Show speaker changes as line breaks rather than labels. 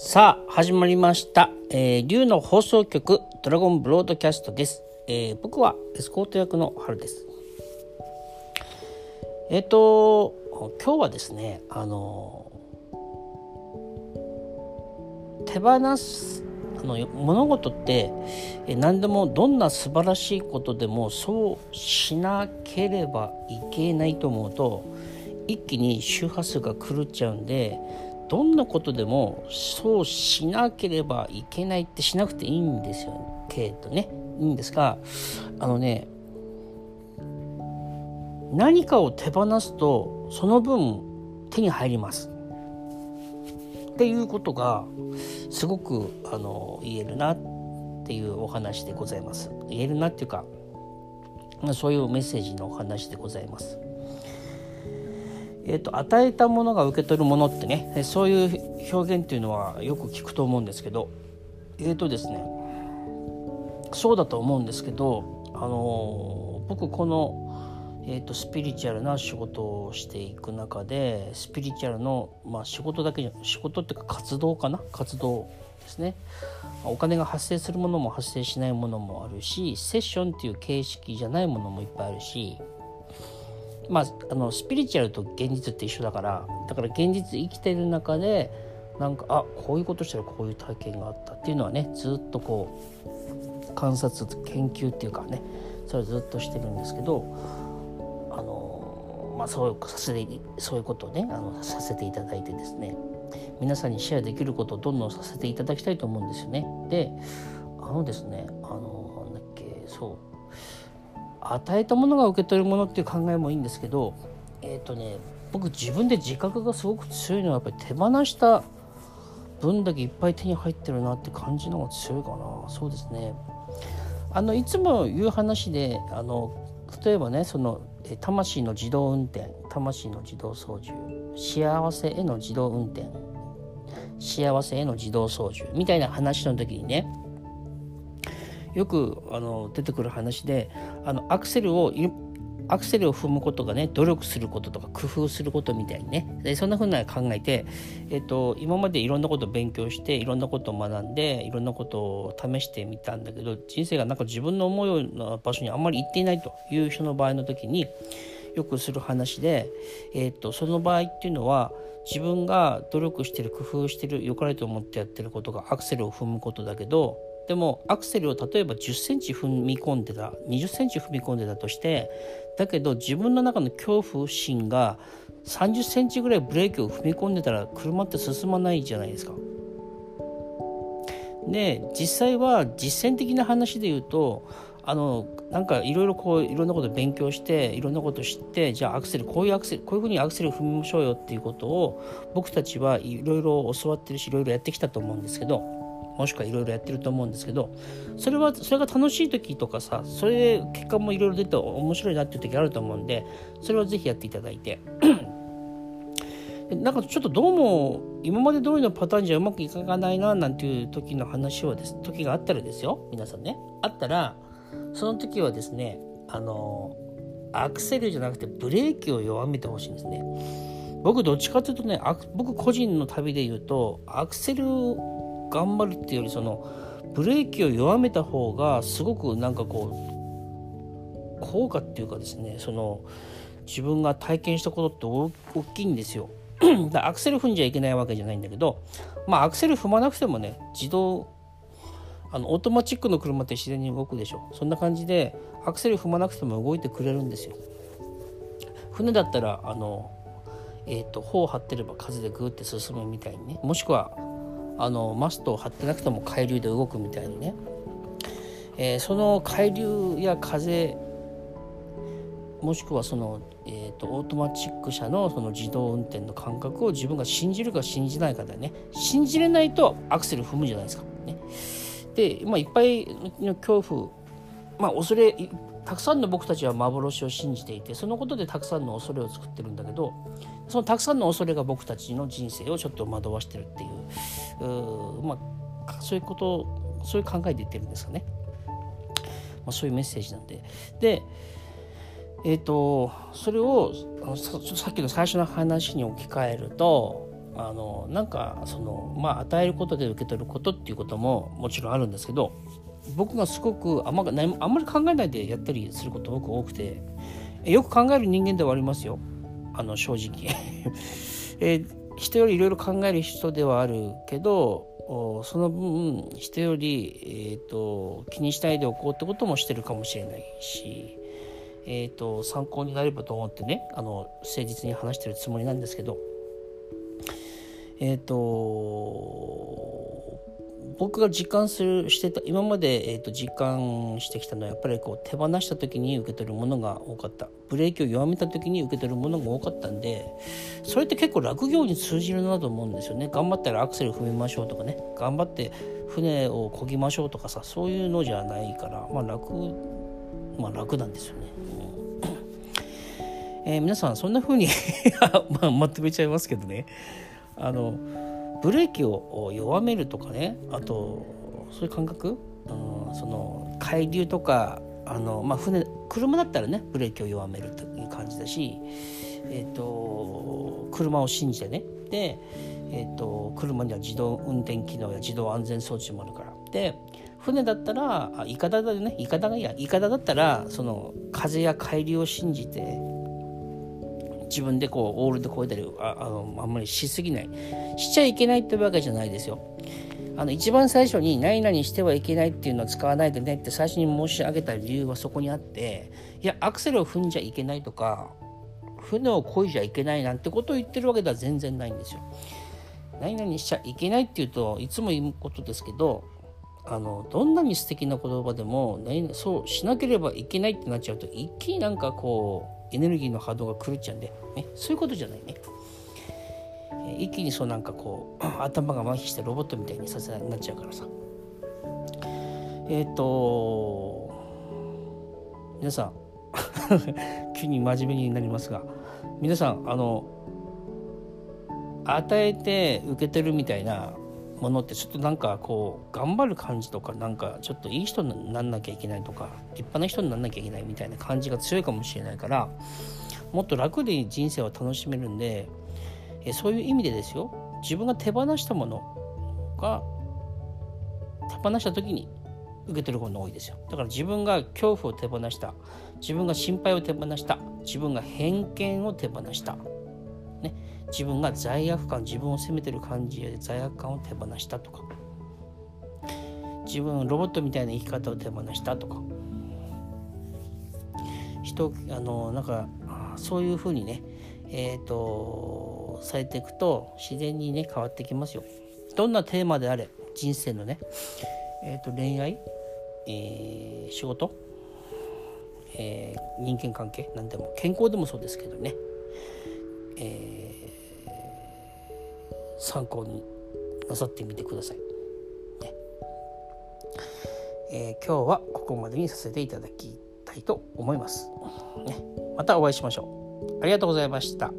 さあ、始まりました。えー、竜の放送局、ドラゴンブロードキャストです。えー、僕はエスコート役の春です。えっ、と、今日はですね、あの、手放す、あの物事って、えー何でもどんな素晴らしいことでもそうしなければいけないと思うと一気に周波数が狂っちゃうんでどんなことでもそうしなければいけないってしなくていいんですよ。けどね。いいんですがあのね何かを手放すとその分手に入ります。っていうことがすごくあの言えるなっていうお話でございます。言えるなっていうかそういうメッセージのお話でございます。えー、と与えたものが受け取るものってねそういう表現っていうのはよく聞くと思うんですけどえっ、とですねそうだと思うんですけど、あのー僕この、えー、とスピリチュアルな仕事をしていく中でスピリチュアルの、まあ、仕事だけじゃ仕事っていうか活動かな？活動ですね。お金が発生するものも発生しないものもあるしセッションっていう形式じゃないものもいっぱいあるしまあ、あのスピリチュアルと現実って一緒だからだから現実生きてる中でなんかあこういうことしたらこういう体験があったっていうのはねずっとこう観察研究っていうかねそれずっとしてるんですけどあのまあそうさせてそういうことをねあのさせていただいてですね皆さんにシェアできることをどんどんさせていただきたいと思うんですよね。であのですねあのなんだっけそう与えたものが受け取るものっていう考えもいいんですけどえっ、とね僕自分で自覚がすごく強いのはやっぱり手放した分だけいっぱい手に入ってるなって感じの方が強いかな。そうですね。あのいつも言う話であの例えばねその魂の自動運転魂の自動操縦幸せへの自動運転幸せへの自動操縦みたいな話の時にねよくあの出てくる話であのアクセルをアクセルを踏むことがね努力することとか工夫することみたいにね。でそんな風な考えて、えっと、今までいろんなことを勉強していろんなことを学んでいろんなことを試してみたんだけど人生がなんか自分の思うような場所にあんまり行っていないという人の場合の時によくする話で、えっと、その場合っていうのは自分が努力してる工夫してる良かれと思ってやってることがアクセルを踏むことだけどでもアクセルを例えば10センチ踏み込んでた20センチ踏み込んでたとしてだけど自分の中の恐怖心が30センチぐらいブレーキを踏み込んでたら車って進まないじゃないですか。で実際は実践的な話で言うとあのなんかいろいろこういろんなこと勉強していろんなこと知ってじゃあアクセルこういうアクセルこういうふうにアクセル踏みましょうよっていうことを僕たちはいろいろ教わってるしいろいろやってきたと思うんですけどもしくはいろいろやってると思うんですけどそれはそれが楽しい時とかさそれで結果もいろいろ出て面白いなっていう時あると思うんでそれはぜひやっていただいて。なんかちょっとどうも今まで通りのパターンじゃうまくいかないななんていう時の話はです時があったらですよ皆さんね。あったらその時はですねあのアクセルじゃなくてブレーキを弱めてほしいんですね。僕どっちかというとね僕個人の旅で言うとアクセル頑張るっていうよりそのブレーキを弱めた方がすごくなんかこう効果っていうかですねその自分が体験したことって大きいんですよ。だからアクセル踏んじゃいけないわけじゃないんだけどまあアクセル踏まなくてもね自動あのオートマチックの車って自然に動くでしょそんな感じでアクセル踏まなくても動いてくれるんですよ。船だったらあの、えー、と帆を張ってれば風でグーって進むみたいにねもしくはあのマストを張ってなくても海流で動くみたいにね、えーその海流や風もしくはその、えー、とオートマチック車のその自動運転の感覚を自分が信じるか信じないかだね。信じれないとアクセル踏むじゃないですか。ね、で、まあ、いっぱいの恐怖まあ恐れたくさんの僕たちは幻を信じていてそのことでたくさんの恐れを作ってるんだけどそのたくさんの恐れが僕たちの人生をちょっと惑わしてるっていう。まあそういうことそういう考えで言ってるんですかね、まあ、そういうメッセージなんで。でえっ、とそれをあのさっきの最初の話に置き換えるとあのなんかそのまあ与えることで受け取ることっていうことももちろんあるんですけど僕がすごくあんまあんまり考えないでやったりすること僕多くてよく考える人間ではありますよ。あの正直。えー、人よりいろいろ考える人ではあるけどその分人より、えーと、気にしないでおこうってこともしてるかもしれないし、えーと参考になればと思ってねあの誠実に話してるつもりなんですけどえっ、ー、と僕が実感するしてた今まで、えーと、実感してきたのはやっぱりこう手放した時に受け取るものが多かった。ブレーキを弱めた時に受け取るものが多かったんでそれって結構落業に通じるなと思うんですよね。頑張ったらアクセル踏みましょうとかね。頑張って船を漕ぎましょうとかさそういうのじゃないからまあ楽まあ楽なんですよね。えー、皆さんそんな風に まあ、まとめちゃいますけどね。あのブレーキを弱めるとかねあとそういう感覚、うん、その海流とかあの、まあ船、車だったらねブレーキを弱めるという感じだし、えーと、車を信じてね。で、えーと、車には自動運転機能や自動安全装置もあるから。で船だったらあいかだだね。いかだがいいや。いかだだったらその風や海流を信じて自分でこうオールで超えたりああのあんまりしすぎないしちゃいけないってわけじゃないですよあの一番最初に何々してはいけないっていうのを使わないでねって最初に申し上げた理由はそこにあっていやアクセルを踏んじゃいけないとか船を漕いじゃいけないなんてことを言ってるわけでは全然ないんですよ。何々しちゃいけないっていうといつも言うことですけどあのどんなに素敵な言葉でも何そうしなければいけないってなっちゃうと一気になんかこうエネルギーの波動が狂っちゃうんで、ね、そういうことじゃないね。一気にそうなんかこう 頭が麻痺してロボットみたいにさせなっちゃうからさ。えっ、ー、と皆さん 急に真面目になりますが皆さんあの与えて受けてるみたいなものってちょっとなんかこう頑張る感じとかなんかちょっといい人になんなきゃいけないとか立派な人になんなきゃいけないみたいな感じが強いかもしれないからもっと楽で人生を楽しめるんでえそういう意味でですよ自分が手放したものが手放した時に受け取ることが多いですよ。だから自分が恐怖を手放した自分が心配を手放した自分が偏見を手放した。ね。自分が罪悪感自分を責めてる感じで罪悪感を手放したとか。自分ロボットみたいな生き方を手放したとか。人あのなんかそういうふうにねえっ、ー、とされていくと自然にね変わってきますよ。どんなテーマであれ人生のねえっ、ー、と恋愛、えー、仕事、えー、人間関係何でも健康でもそうですけどね、えー参考になさってみてください。ねえー、今日はここまでにさせていただきたいと思います。ね、またお会いしましょう。ありがとうございました。